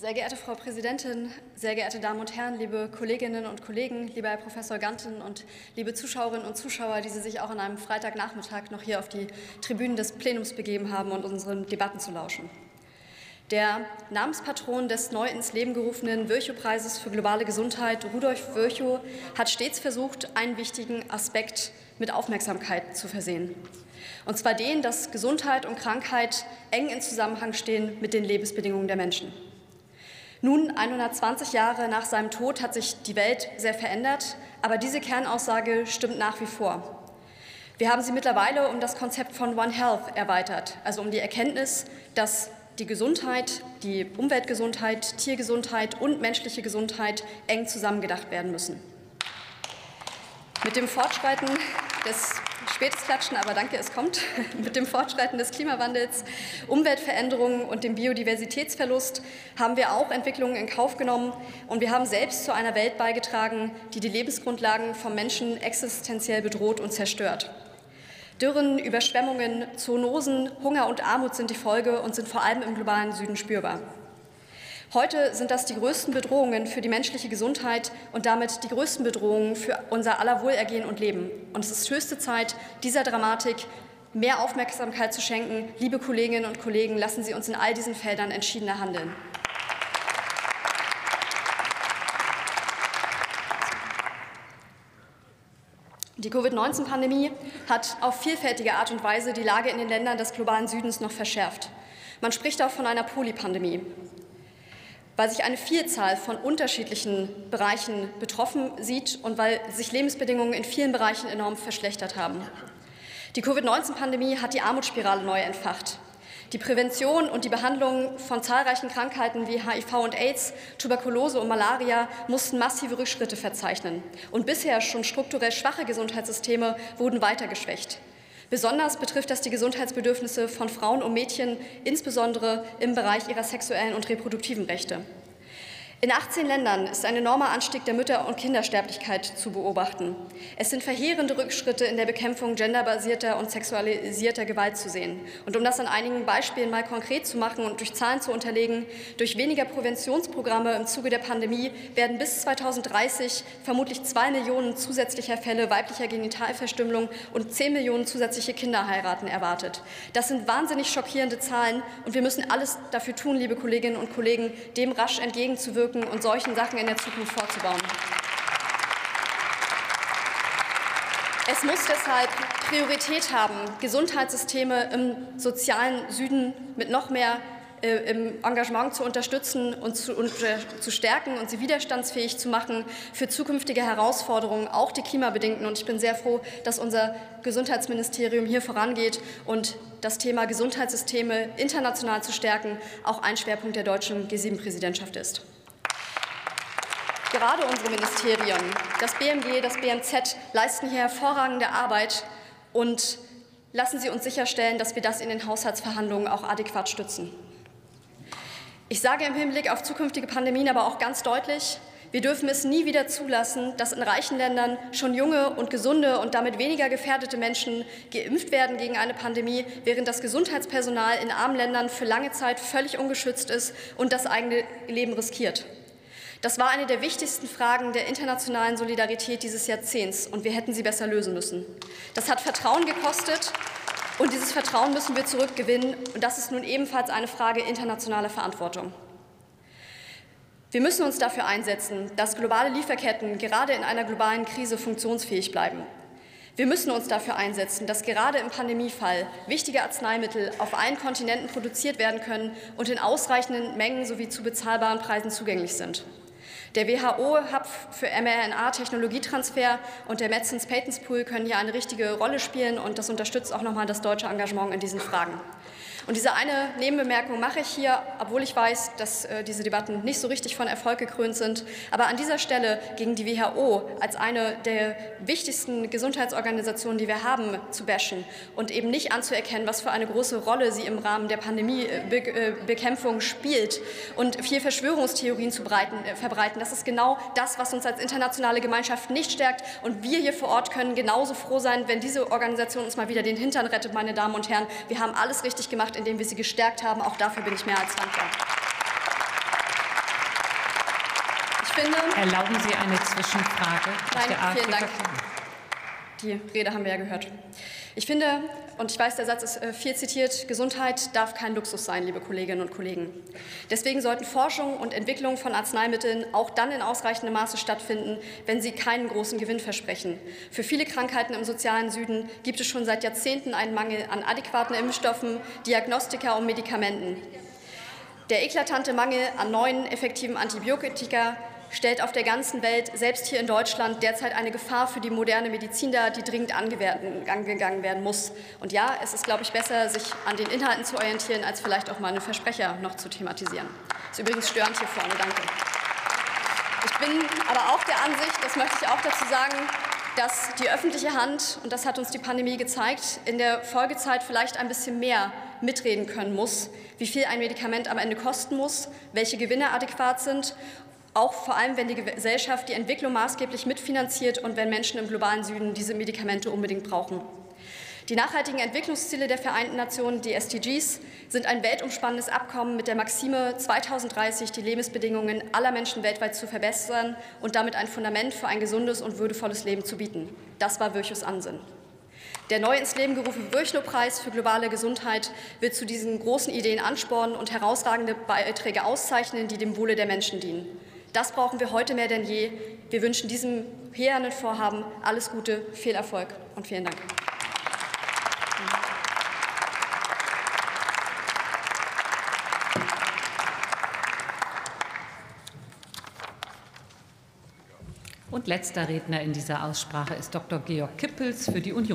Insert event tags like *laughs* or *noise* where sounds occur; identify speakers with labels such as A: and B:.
A: Sehr geehrte Frau Präsidentin, sehr geehrte Damen und Herren, liebe Kolleginnen und Kollegen, lieber Herr Professor Ganten und liebe Zuschauerinnen und Zuschauer, die Sie sich auch an einem Freitagnachmittag noch hier auf die Tribünen des Plenums begeben haben und unseren Debatten zu lauschen. Der Namenspatron des neu ins Leben gerufenen Virchow-Preises für globale Gesundheit, Rudolf Virchow, hat stets versucht, einen wichtigen Aspekt mit Aufmerksamkeit zu versehen. Und zwar den, dass Gesundheit und Krankheit eng in Zusammenhang stehen mit den Lebensbedingungen der Menschen. Nun, 120 Jahre nach seinem Tod, hat sich die Welt sehr verändert, aber diese Kernaussage stimmt nach wie vor. Wir haben sie mittlerweile um das Konzept von One Health erweitert, also um die Erkenntnis, dass die Gesundheit, die Umweltgesundheit, Tiergesundheit und menschliche Gesundheit eng zusammengedacht werden müssen. Mit dem Fortschreiten des Spätes Klatschen, aber danke, es kommt. *laughs* Mit dem Fortschreiten des Klimawandels, Umweltveränderungen und dem Biodiversitätsverlust haben wir auch Entwicklungen in Kauf genommen und wir haben selbst zu einer Welt beigetragen, die die Lebensgrundlagen vom Menschen existenziell bedroht und zerstört. Dürren, Überschwemmungen, Zoonosen, Hunger und Armut sind die Folge und sind vor allem im globalen Süden spürbar. Heute sind das die größten Bedrohungen für die menschliche Gesundheit und damit die größten Bedrohungen für unser aller Wohlergehen und Leben. Und es ist höchste Zeit, dieser Dramatik mehr Aufmerksamkeit zu schenken. Liebe Kolleginnen und Kollegen, lassen Sie uns in all diesen Feldern entschiedener handeln. Die Covid-19-Pandemie hat auf vielfältige Art und Weise die Lage in den Ländern des globalen Südens noch verschärft. Man spricht auch von einer Polypandemie weil sich eine Vielzahl von unterschiedlichen Bereichen betroffen sieht und weil sich Lebensbedingungen in vielen Bereichen enorm verschlechtert haben. Die Covid-19-Pandemie hat die Armutsspirale neu entfacht. Die Prävention und die Behandlung von zahlreichen Krankheiten wie HIV und AIDS, Tuberkulose und Malaria mussten massive Rückschritte verzeichnen. Und bisher schon strukturell schwache Gesundheitssysteme wurden weiter geschwächt. Besonders betrifft das die Gesundheitsbedürfnisse von Frauen und Mädchen, insbesondere im Bereich ihrer sexuellen und reproduktiven Rechte. In 18 Ländern ist ein enormer Anstieg der Mütter- und Kindersterblichkeit zu beobachten. Es sind verheerende Rückschritte in der Bekämpfung genderbasierter und sexualisierter Gewalt zu sehen. Und um das an einigen Beispielen mal konkret zu machen und durch Zahlen zu unterlegen, durch weniger Präventionsprogramme im Zuge der Pandemie werden bis 2030 vermutlich zwei Millionen zusätzlicher Fälle weiblicher Genitalverstümmelung und zehn Millionen zusätzliche Kinderheiraten erwartet. Das sind wahnsinnig schockierende Zahlen und wir müssen alles dafür tun, liebe Kolleginnen und Kollegen, dem rasch entgegenzuwirken mitzuwirken und solchen Sachen in der Zukunft vorzubauen. Es muss deshalb Priorität haben, Gesundheitssysteme im sozialen Süden mit noch mehr äh, im Engagement zu unterstützen und zu, und äh, zu, stärken und sie widerstandsfähig zu machen für zukünftige Herausforderungen, auch die klimabedingten. Und ich bin sehr froh, dass unser Gesundheitsministerium hier vorangeht und das Thema Gesundheitssysteme international zu stärken auch ein Schwerpunkt der deutschen G7-Präsidentschaft ist. Gerade unsere Ministerien, das BMG, das BMZ, leisten hier hervorragende Arbeit und lassen Sie uns sicherstellen, dass wir das in den Haushaltsverhandlungen auch adäquat stützen. Ich sage im Hinblick auf zukünftige Pandemien aber auch ganz deutlich, wir dürfen es nie wieder zulassen, dass in reichen Ländern schon junge und gesunde und damit weniger gefährdete Menschen geimpft werden gegen eine Pandemie, während das Gesundheitspersonal in armen Ländern für lange Zeit völlig ungeschützt ist und das eigene Leben riskiert. Das war eine der wichtigsten Fragen der internationalen Solidarität dieses Jahrzehnts, und wir hätten sie besser lösen müssen. Das hat Vertrauen gekostet, und dieses Vertrauen müssen wir zurückgewinnen, und das ist nun ebenfalls eine Frage internationaler Verantwortung. Wir müssen uns dafür einsetzen, dass globale Lieferketten gerade in einer globalen Krise funktionsfähig bleiben. Wir müssen uns dafür einsetzen, dass gerade im Pandemiefall wichtige Arzneimittel auf allen Kontinenten produziert werden können und in ausreichenden Mengen sowie zu bezahlbaren Preisen zugänglich sind. Der WHO-Hub für mRNA-Technologietransfer und der Medicines Patents Pool können hier eine richtige Rolle spielen und das unterstützt auch nochmal das deutsche Engagement in diesen Fragen. Und diese eine Nebenbemerkung mache ich hier, obwohl ich weiß, dass äh, diese Debatten nicht so richtig von Erfolg gekrönt sind. Aber an dieser Stelle gegen die WHO als eine der wichtigsten Gesundheitsorganisationen, die wir haben, zu bashen und eben nicht anzuerkennen, was für eine große Rolle sie im Rahmen der Pandemiebekämpfung äh, spielt und vier Verschwörungstheorien zu breiten, äh, verbreiten. Das ist genau das, was uns als internationale Gemeinschaft nicht stärkt. Und wir hier vor Ort können genauso froh sein, wenn diese Organisation uns mal wieder den Hintern rettet, meine Damen und Herren. Wir haben alles richtig gemacht indem wir sie gestärkt haben. Auch dafür bin ich mehr als dankbar. Ich finde,
B: Erlauben Sie eine Zwischenfrage?
A: Nein, vielen Dank. Die Rede haben wir ja gehört. Ich finde, und ich weiß, der Satz ist äh, viel zitiert, Gesundheit darf kein Luxus sein, liebe Kolleginnen und Kollegen. Deswegen sollten Forschung und Entwicklung von Arzneimitteln auch dann in ausreichendem Maße stattfinden, wenn sie keinen großen Gewinn versprechen. Für viele Krankheiten im sozialen Süden gibt es schon seit Jahrzehnten einen Mangel an adäquaten Impfstoffen, Diagnostika und Medikamenten. Der eklatante Mangel an neuen effektiven Antibiotika stellt auf der ganzen Welt, selbst hier in Deutschland, derzeit eine Gefahr für die moderne Medizin dar, die dringend angegangen werden muss. Und ja, es ist, glaube ich, besser, sich an den Inhalten zu orientieren, als vielleicht auch mal einen Versprecher noch zu thematisieren. Das ist übrigens störend hier vorne. Danke. Ich bin aber auch der Ansicht, das möchte ich auch dazu sagen, dass die öffentliche Hand, und das hat uns die Pandemie gezeigt, in der Folgezeit vielleicht ein bisschen mehr mitreden können muss, wie viel ein Medikament am Ende kosten muss, welche Gewinne adäquat sind auch vor allem, wenn die Gesellschaft die Entwicklung maßgeblich mitfinanziert und wenn Menschen im globalen Süden diese Medikamente unbedingt brauchen. Die nachhaltigen Entwicklungsziele der Vereinten Nationen, die SDGs, sind ein weltumspannendes Abkommen mit der Maxime, 2030 die Lebensbedingungen aller Menschen weltweit zu verbessern und damit ein Fundament für ein gesundes und würdevolles Leben zu bieten. Das war Virchows Ansinn. Der neu ins Leben gerufene Virchow-Preis für globale Gesundheit wird zu diesen großen Ideen anspornen und herausragende Beiträge auszeichnen, die dem Wohle der Menschen dienen. Das brauchen wir heute mehr denn je. Wir wünschen diesem hehrenden Vorhaben alles Gute, viel Erfolg und vielen Dank.
B: Und letzter Redner in dieser Aussprache ist Dr. Georg Kippels für die Union.